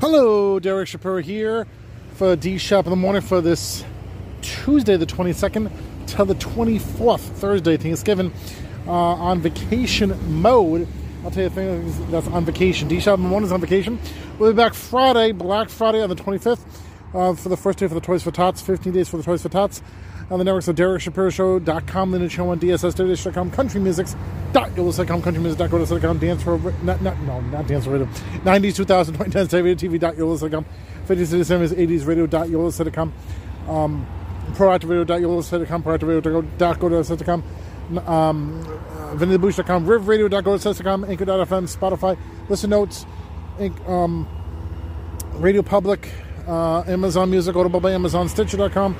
Hello, Derek Shapiro here for D Shop in the morning for this Tuesday, the 22nd till the 24th, Thursday, Thanksgiving, uh, on vacation mode. I'll tell you things that's on vacation. D Shop in the morning is on vacation. We'll be back Friday, Black Friday on the 25th, uh, for the first day for the Toys for Tots, 15 days for the Toys for Tots. On the networks of DerekShapiroShow.com, Lineage Show on DSS.com, Country Musics, .yolas.com, Country Music.com, Dance for, not, not, no, not Dance for Radio, 90s, 2000, 2010s, Radio TV.yolas.com, 50s, 70s, 80s, Radio.yolas.com, um, proactiveradio.yolas.com, proactiveradio.yolas.com, um, uh, VanillaBoosh.com, RivRadio.yolas.com, Anchor.fm, Spotify, Listen Notes, Inc, um, Radio Public, uh, Amazon Music, Audible by Amazon, Stitcher.com,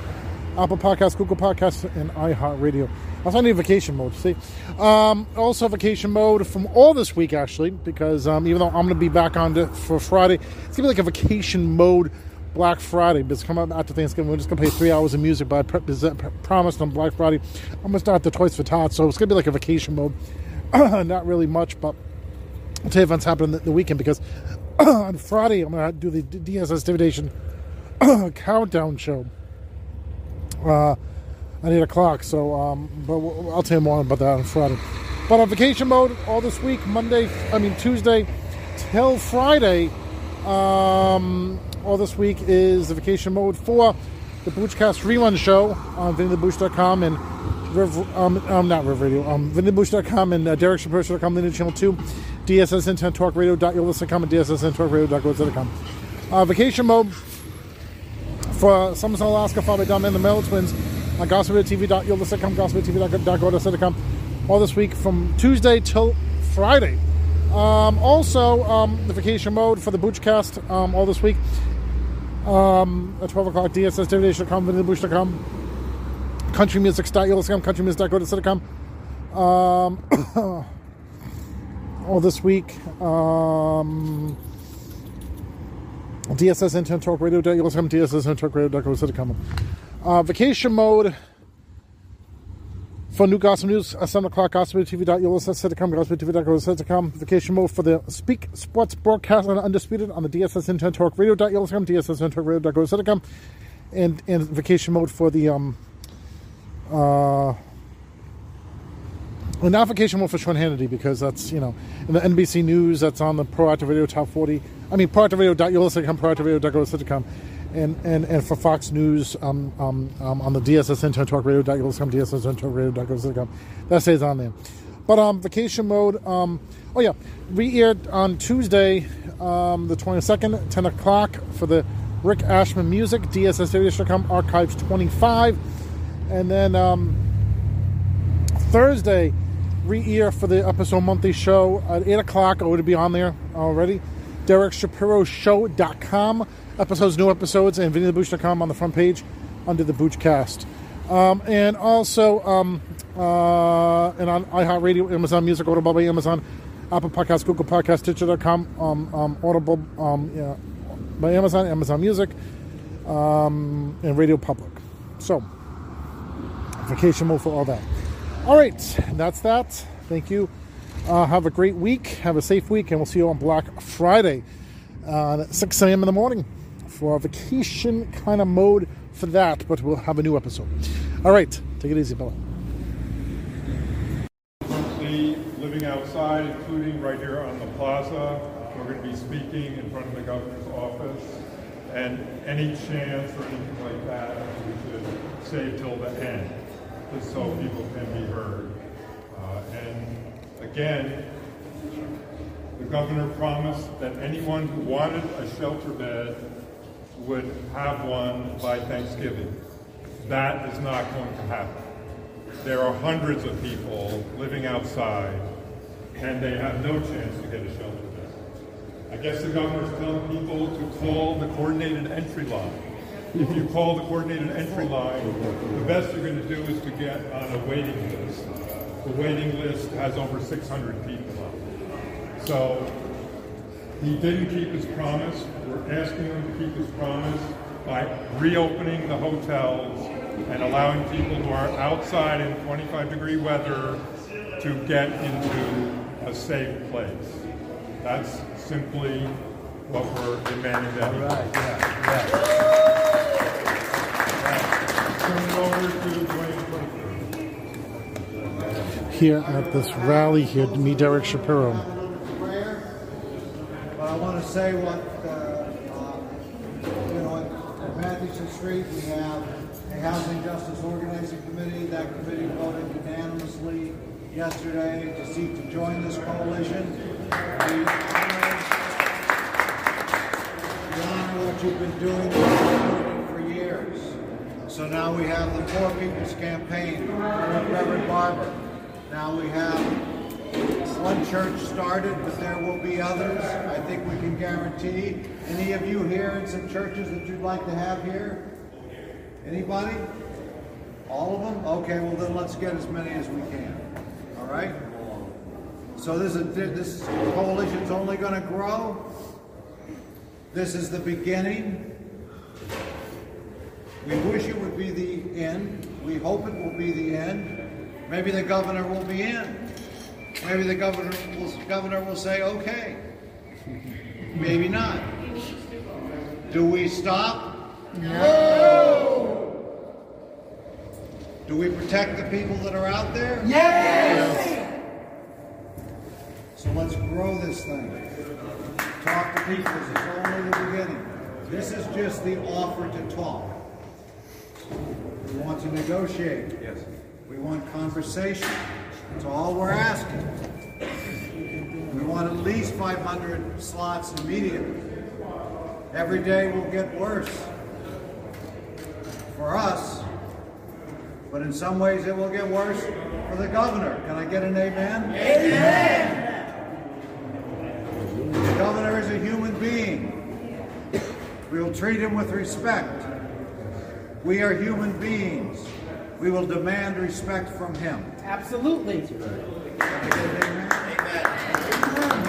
Apple Podcasts, Google Podcasts, and iHeartRadio. I need vacation mode. See, um, also vacation mode from all this week actually, because um, even though I'm going to be back on to, for Friday, it's gonna be like a vacation mode Black Friday. But it's coming up after Thanksgiving. We're just gonna play three hours of music, but I pre- pre- promised on Black Friday I'm gonna start the Toys for Tots, so it's gonna be like a vacation mode. Not really much, but I'll tell you events happening the, the weekend because on Friday I'm gonna do the DSS Divination countdown show uh, at 8 o'clock. So, um, but I'll tell you more about that on Friday. But on vacation mode all this week, Monday, I mean Tuesday till Friday, um, all this week is the vacation mode for the Boochcast rerun show on VinnyTheBooch.com and Riv, um, um, not Riv Radio, um, VinnyTheBooch.com and uh, DerekShapiro.com, Lineage Channel 2, DSS Internet Talk Radio.yolis.com and DSS Internet Talk Radio.goats.com. Uh, vacation mode for Somerset, Alaska, by Dumb and the Mellow Twins on gospeltv.yolis.com, gospeltv.go.sitcom all this week from Tuesday till Friday. Um, also, um, the vacation mode for the Boochcast um, all this week um, at 12 o'clock, DSS.com, VinnyTheBooch.com, countrymusic.yolis.com, countrymusic.go.sitcom. Um, all this week. Um, DSS Internet Talk Radio. You'll DSS Internet Talk Radio. Uh, vacation mode for new gospel news at 7 o'clock. GospelTV.com. GospelTV.com. Vacation mode for the Speak Sports broadcast on Undisputed on the DSS Internet Talk Radio. DSS Internet Radio. And, and vacation mode for the um, uh, well, not vacation mode for Sean Hannity because that's, you know, in the NBC News, that's on the Proactive Radio Top 40. I mean, proactiveradio.yolis.com, proactiveradio.yolis.com. And, and, and for Fox News um, um, um, on the DSS Internet Talk Radio.yolis.com, DSS Internet Talk Radio.yolis.com. That stays on there. But um, vacation mode, um, oh yeah, re-aired on Tuesday, um, the 22nd, 10 o'clock for the Rick Ashman Music, DSS.com, Archives 25. And then um, Thursday, re-ear for the episode monthly show at 8 o'clock. I would be on there already. DerekShapiroShow.com. Episodes, new episodes, and VinnyTheBooch.com on the front page under the Boochcast. Um, and also, um, uh, and on iHeartRadio, Amazon Music, Audible by Amazon, Apple Podcasts, Google Podcasts, Stitcher.com, um, um, Audible um, yeah, by Amazon, Amazon Music, um, and Radio Public. So, vacation mode for all that. All right, that's that. Thank you. Uh, have a great week. Have a safe week, and we'll see you on Black Friday uh, at 6 a.m. in the morning for a vacation kind of mode for that, but we'll have a new episode. All right, take it easy, Bella. Living outside, including right here on the plaza. We're going to be speaking in front of the governor's office. And any chance or anything like that, we should save till the end, just so people can be heard. Again, the governor promised that anyone who wanted a shelter bed would have one by Thanksgiving. That is not going to happen. There are hundreds of people living outside, and they have no chance to get a shelter bed. I guess the governor's telling people to call the coordinated entry line. If you call the coordinated entry line, the best you're going to do is to get on a waiting list. The waiting list has over 600 people on it. So he didn't keep his promise. We're asking him to keep his promise by reopening the hotels and allowing people who are outside in 25 degree weather to get into a safe place. That's simply what we're demanding that. he do. Right, yeah, yeah. Turn it over to Here at this rally here to meet Derek Shapiro. I want to say what, uh, uh, you know, at Matheson Street, we have a Housing Justice Organizing Committee. That committee voted unanimously yesterday to seek to join this coalition. We honor what you've been doing for years. So now we have the Poor People's Campaign, Reverend Barber. Now we have one church started, but there will be others. I think we can guarantee. Any of you here in some churches that you'd like to have here? Anybody? All of them? Okay, well then let's get as many as we can. All right? So this is this coalition's only going to grow. This is the beginning. We wish it would be the end. We hope it will be the end. Maybe the governor will be in. Maybe the governor will, governor will say, okay. Maybe not. Do we stop? No. Do we protect the people that are out there? Yes. So let's grow this thing. Talk to people. This is only the beginning. This is just the offer to talk. We want to negotiate. We want conversation. That's all we're asking. We want at least 500 slots immediately. Every day will get worse for us, but in some ways it will get worse for the governor. Can I get an amen? Amen. The governor is a human being. We will treat him with respect. We are human beings. We will demand respect from him. Absolutely. Can I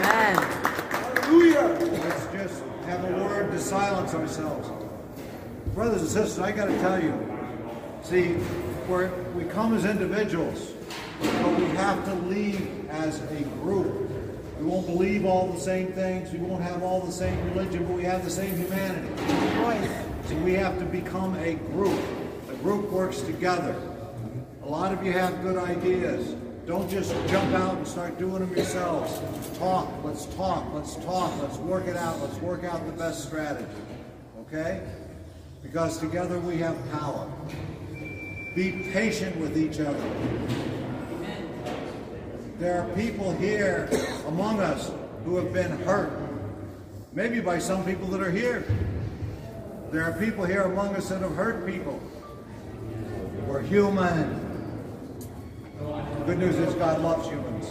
amen? Amen. Let's just have a word to silence ourselves. Brothers and sisters, I got to tell you, see, we're, we come as individuals, but we have to lead as a group. We won't believe all the same things, we won't have all the same religion, but we have the same humanity. So we have to become a group. Group works together. A lot of you have good ideas. Don't just jump out and start doing them yourselves. Talk, let's talk, let's talk, let's work it out, let's work out the best strategy. Okay? Because together we have power. Be patient with each other. There are people here among us who have been hurt, maybe by some people that are here. There are people here among us that have hurt people. We're human. The good news is God loves humans.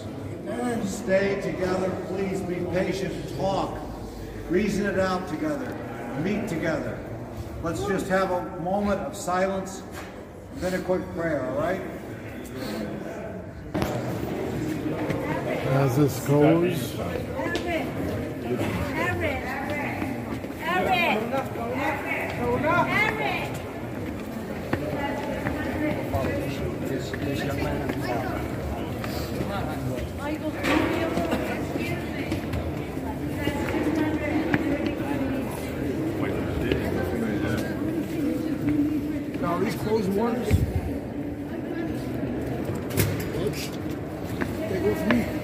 Stay together, please be patient, talk, reason it out together, meet together. Let's just have a moment of silence, then a quick prayer, all right? As this goes, Now, these closed oops, they go for me.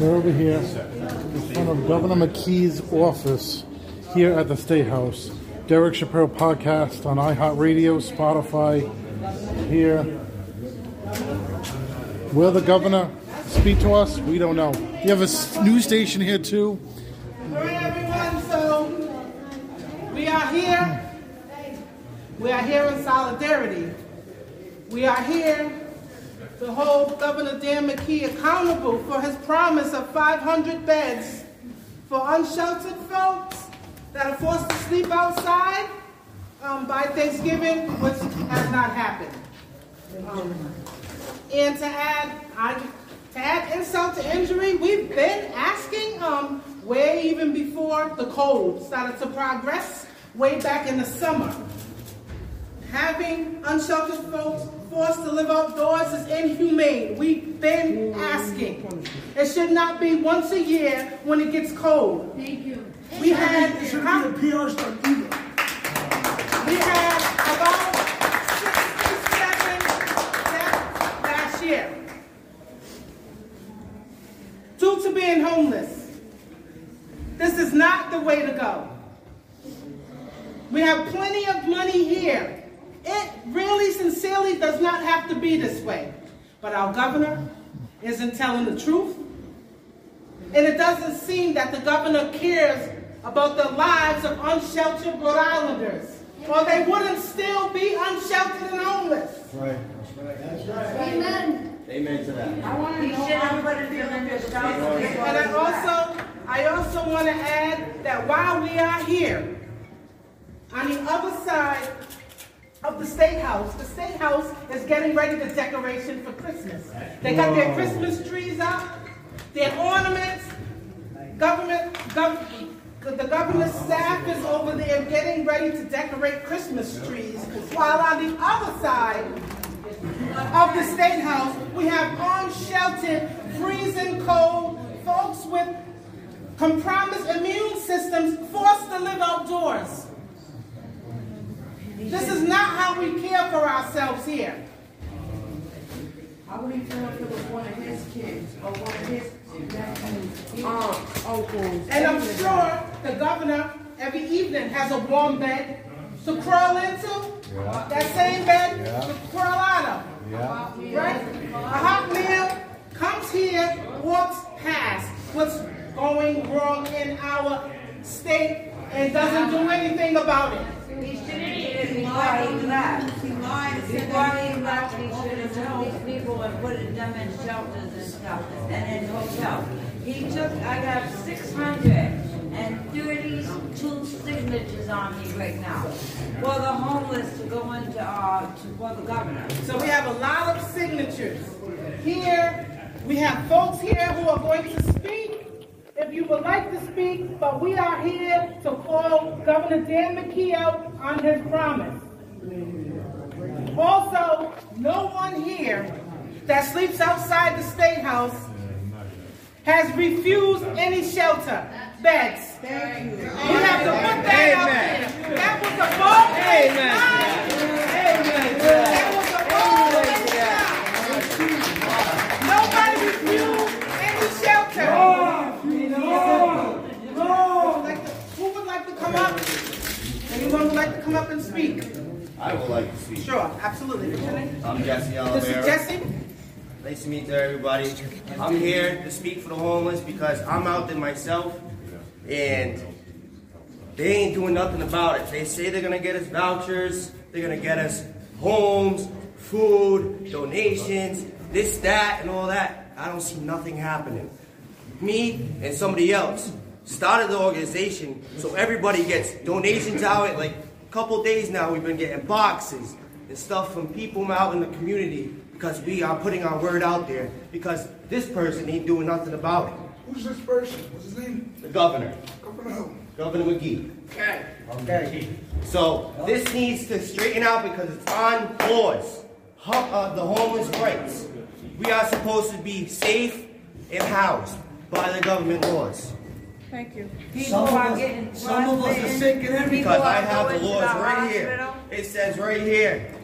we're over here in front of Governor McKee's office here at the State House. Derek Shapiro podcast on iHeartRadio, Spotify. Here, will the governor speak to us? We don't know. You have a news station here too. All right, everyone. So we are here. We are here in solidarity. We are here to hold Governor Dan McKee accountable for his promise of 500 beds for unsheltered folks that are forced to sleep outside um, by Thanksgiving, which has not happened. Um, and to add, I, to add insult to injury, we've been asking um, way even before the cold started to progress, way back in the summer. Having unsheltered folks forced to live outdoors is inhumane. We've been asking. It should not be once a year when it gets cold. Thank you. We had, It should be a PR stunt either. we had about 67 deaths last year. Due to being homeless. This is not the way to go. We have plenty of money here. It really sincerely does not have to be this way. But our governor isn't telling the truth. And it doesn't seem that the governor cares about the lives of unsheltered Rhode Islanders. Or they wouldn't still be unsheltered and homeless. Right. Amen. Amen to that. I want to know. should have put it in the And I also, I also want to add that while we are here, on the other side of the State House, the State House is getting ready to decoration for Christmas. They got their Christmas trees up, their ornaments. Government, gov, the government staff is over there getting ready to decorate Christmas trees. While on the other side of the State House, we have unsheltered, freezing cold folks with compromised immune systems forced to live outdoors. This is not how we care for ourselves here. How would he feel if it was one of his kids or one of his nephews, aunts, uncles? And I'm sure the governor every evening has a warm bed to crawl into. That same bed to crawl out of. Right? A hot meal comes here, walks past what's going wrong in our state and doesn't do anything about it. He should have, before he left. He lied. Before he left, he should have told these people and put them in shelters and stuff and in hotels. He took, I got six hundred and thirty-two signatures on me right now for the homeless to go into, uh, to, for the governor. So we have a lot of signatures. Here, we have folks here who are going to speak. If you would like to speak, but we are here to call Governor Dan McKee out on his promise. Also, no one here that sleeps outside the State House has refused any shelter beds. We have to put that out there. That was a bold That was a bold Nobody refused any shelter. Like to- Who would like to come up? Anyone would like to come up and speak? I would like to speak. Sure, absolutely. What's your name? I'm Jesse This is Jesse. Nice to meet you, everybody. I'm here to speak for the homeless because I'm out there myself, and they ain't doing nothing about it. They say they're gonna get us vouchers, they're gonna get us homes, food, donations, this, that, and all that. I don't see nothing happening. Me and somebody else started the organization so everybody gets donations out. Like couple days now, we've been getting boxes and stuff from people out in the community because we are putting our word out there because this person ain't doing nothing about it. Who's this person? What's his name? The governor, Governor who? Governor McGee. Okay. Okay. So this needs to straighten out because it's on laws, Ho- uh, the homeless rights. We are supposed to be safe and housed by the government laws. People are getting some of us are sick and everything. Because I have the laws right here. It says right here.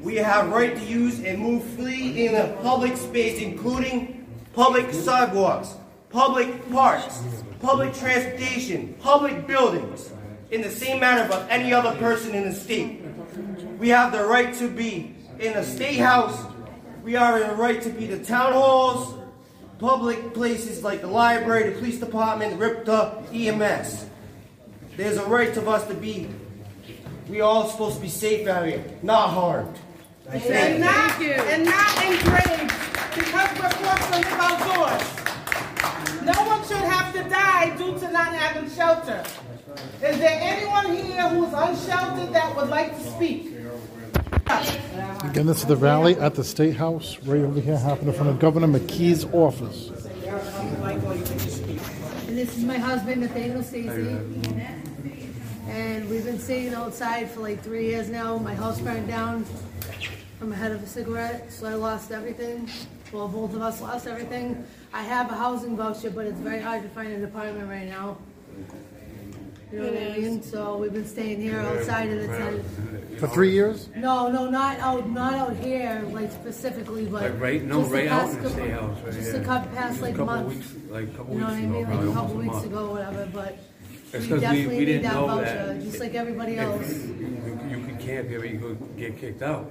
We have right to use and move freely in a public space, including public sidewalks, public parks, public transportation, public buildings, in the same manner of any other person in the state. We have the right to be in a state house. We are in the right to be the town halls, public places like the library, the police department, RIPTA, EMS. There's a right of us to be. We all supposed to be safe out here, not harmed. And not, and not engraved because we're forced to live outdoors. No one should have have to die due to not having shelter. Is there anyone here who's unsheltered that would like to speak? Again, this is the rally at the State House, right over here, happening in front of Governor McKee's office. And this is my husband, Nathaniel Stacy. And we've been sitting outside for like three years now. My house burned down from a head of a cigarette, so I lost everything. Well, both of us lost everything. I have a housing voucher, but it's very hard to find an apartment right now. You know what I mean? So we've been staying here outside of the not, For three years? no, no, not out, not out here, like specifically, but. Like right, no, just the right out past in the couple- state house, right? Just yeah. a couple, past like couple month. weeks, like a couple You know what weeks I ago, mean, like probably a couple almost a weeks month. ago, whatever, but It's we 'cause we- definitely we need didn't that know voucher, that just like everybody else. You, you can camp here, you could get kicked out.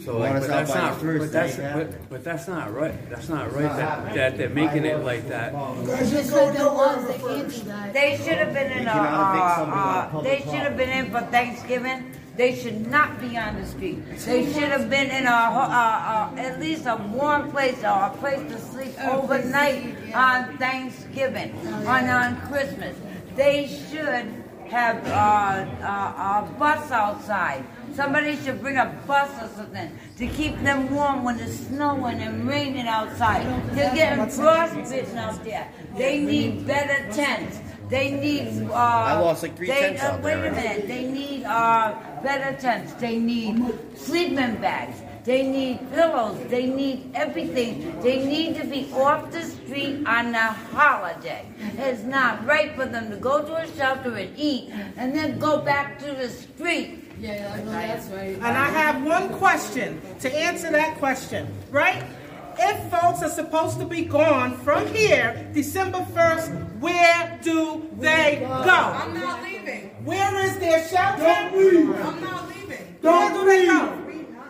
So like, but that's not, Thursday, but that's, but, but that's not right. That's not right that, that they're making it like that. Just just like the nowhere laws, they can't first. do. They should have been in a, uh, uh, they should have been in for Thanksgiving. They should not be on the street. They should have been in a, uh, uh, at least a warm place or a place to sleep overnight on Thanksgiving, on, on Christmas. They should have, uh, uh, a bus outside. Somebody should bring a bus or something to keep them warm when it's snowing and raining outside. They're getting frostbitten out there. They need better tents. They need. Uh, I lost like three they, tents uh, out wait there a minute. They need uh, better tents. They need sleeping bags. They need pillows. They need everything. They need to be off the street on a holiday. It's not right for them to go to a shelter and eat and then go back to the street. Yeah, I know that's right. And I have one question to answer that question, right? If folks are supposed to be gone from here December 1st, where do they go? I'm not leaving. Where is their shelter? Don't leave. I'm not leaving. Where do they go? Let's,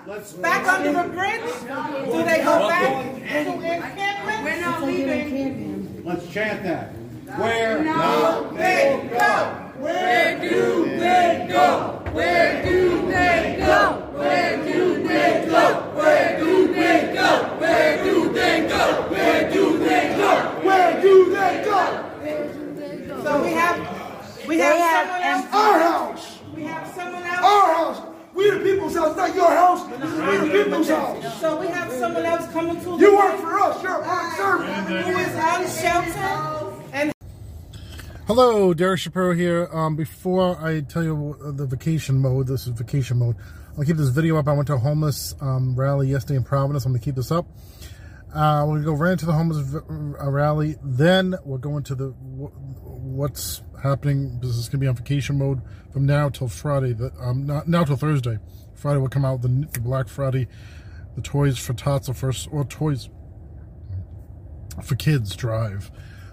Back under the bridge? Do they go back to encampment? We're not leaving. let's chant that. Where? No, They go. Where do they go? Where do they go? Where do they go? Where do they go? Where do they go? Where do they go? Where do they go? So we have, we They have have Our house. We have someone else. Our house. We the people's house, not your house. This is we the people's house. So we have someone else coming to. You work for us. You're a servant. Who is unsheltered and Hello, Derek Shapiro here. Um, before I tell you the vacation mode, this is vacation mode. I'll keep this video up. I went to a homeless um, rally yesterday in Providence. I'm going to keep this up. Uh, we're going to go right into the homeless v- uh, rally. Then we're going to the wh- what's happening. This is going to be on vacation mode from now till Friday. The, um, not now till Thursday. Friday will come out the, the Black Friday, the Toys for Tots or first or Toys for Kids drive.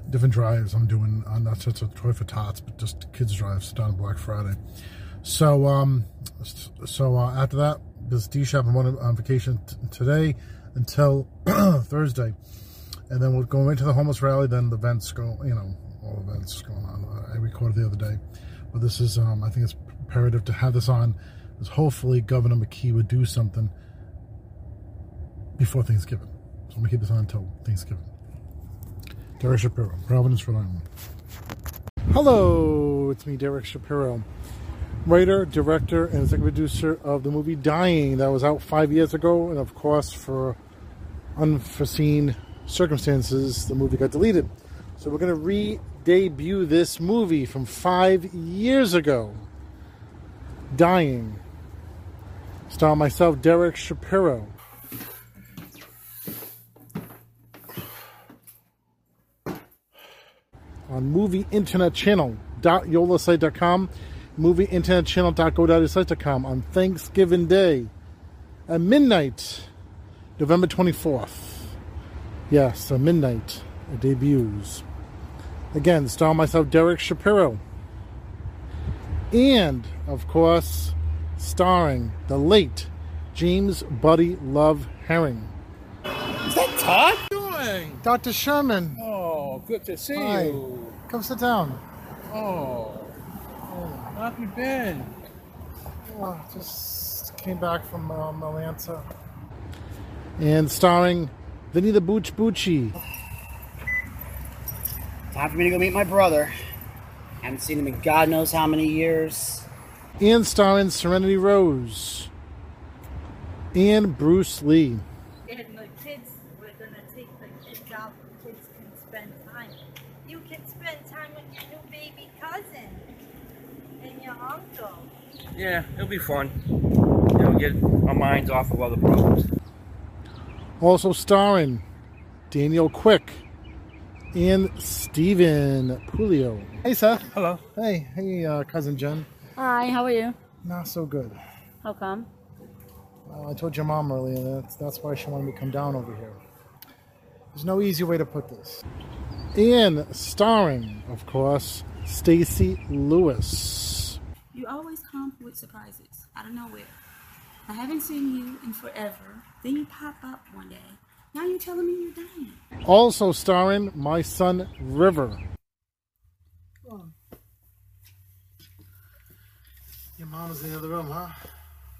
Different drives I'm doing, uh, not just a Toy for Tots, but just kids drives down Black Friday. So, um, so uh, after that, this D shop I'm on, on vacation today until Thursday, and then we'll go into the homeless rally. Then the events go, you know, all events going on. I recorded the other day, but this is, um, I think it's imperative to have this on, because hopefully Governor McKee would do something before Thanksgiving. So I'm gonna keep this on until Thanksgiving. Derek Shapiro, Providence, Rhode Island. Hello, it's me, Derek Shapiro, writer, director, and executive producer of the movie Dying that was out five years ago, and of course, for unforeseen circumstances, the movie got deleted. So we're going to re-debut this movie from five years ago, Dying. Star myself, Derek Shapiro. on movie internet channel yolasite.com movie internet channel site.com on thanksgiving day at midnight november 24th yes at midnight it debuts. Again star myself derek shapiro. And of course starring the late james buddy love herring Is that Todd? doing? dr sherman Oh, good to see Hi. you. come sit down Oh, how have you been? Oh, just came back from um, Atlanta. And starring Vinny the Booch Bucci. Time for me to go meet my brother. Haven't seen him in God knows how many years. And starring Serenity Rose. And Bruce Lee. And the kids, we're gonna take the kids out. The kids can spend time. You can spend time with your new baby cousin and your uncle. Yeah, it'll be fun. It'll get our minds off of other problems. Also starring Daniel Quick and Stephen Pulio. Hey, Seth. Hello. Hey, hey, uh, cousin Jen. Hi, how are you? Not so good. How come? Well, I told your mom earlier that's that's why she wanted me to come down over here. There's no easy way to put this. And starring, of course, Stacy Lewis. You always come with surprises out of nowhere. I haven't seen you in forever. Then you pop up one day. Now you're telling me you're dying. Also starring my son River. Your mom's in the other room, huh?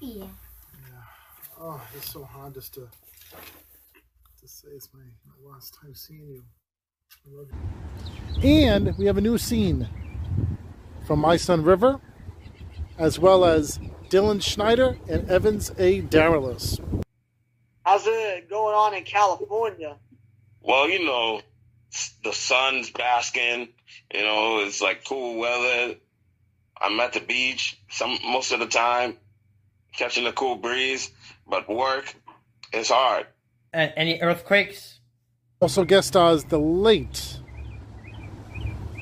Yeah. Yeah. Oh, it's so hard just to to say it's my, my last time seeing you. I love you. And we have a new scene from my son River, as well as Dylan Schneider and Evans A. Daralis. How's it going on in California? Well, you know, the sun's basking. You know, it's like cool weather. I'm at the beach some most of the time, catching a cool breeze. But work is hard. And any earthquakes? Also guest stars the late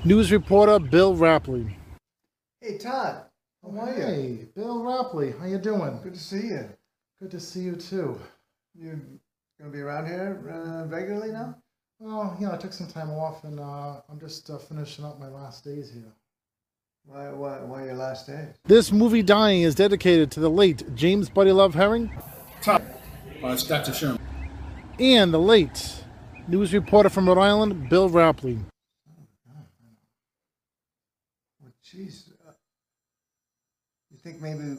news reporter Bill Rapley. Hey, Todd. How are you? Hey, Bill Rapley, how you doing? Good to see you. Good to see you too. You gonna be around here uh, regularly now? Well, you know, I took some time off, and uh, I'm just uh, finishing up my last days here. Why, why, why your last day? This movie dying is dedicated to the late James Buddy Love Herring Top. Uh, it's Dr. Sherman. and the late news reporter from Rhode Island, Bill Rapley. Well, jeez. Uh, you think maybe,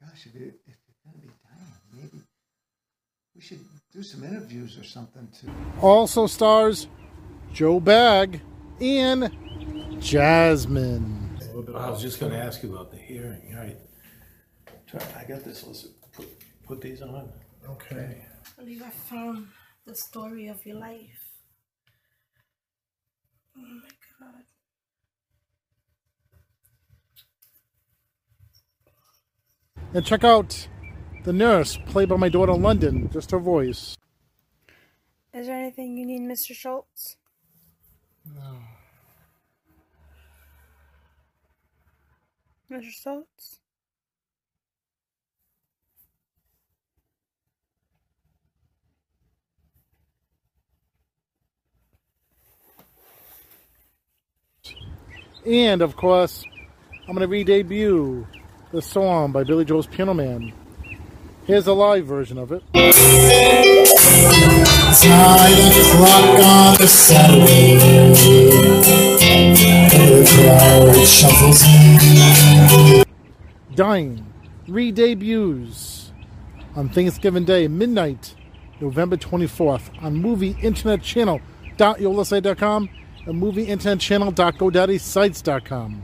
gosh, if, you, if you're gonna be dying, maybe we should do some interviews or something too. Also stars Joe Bag and Jasmine. I was just going to ask you about the hearing. All right. Try- I got this. Let's put, put these on. Okay. I believe I found the story of your life. Oh my god. And check out the nurse, played by my daughter London, just her voice. Is there anything you need, Mr. Schultz? No. Mr. Schultz? And of course, I'm going to re debut the song by Billy Joel's Piano Man. Here's a live version of it. Nine o'clock on a Saturday. Dying re debuts on Thanksgiving Day, midnight, November 24th, on Movie Internet Channel.yolasa.com and Movie Internet Channel.godaddysites.com.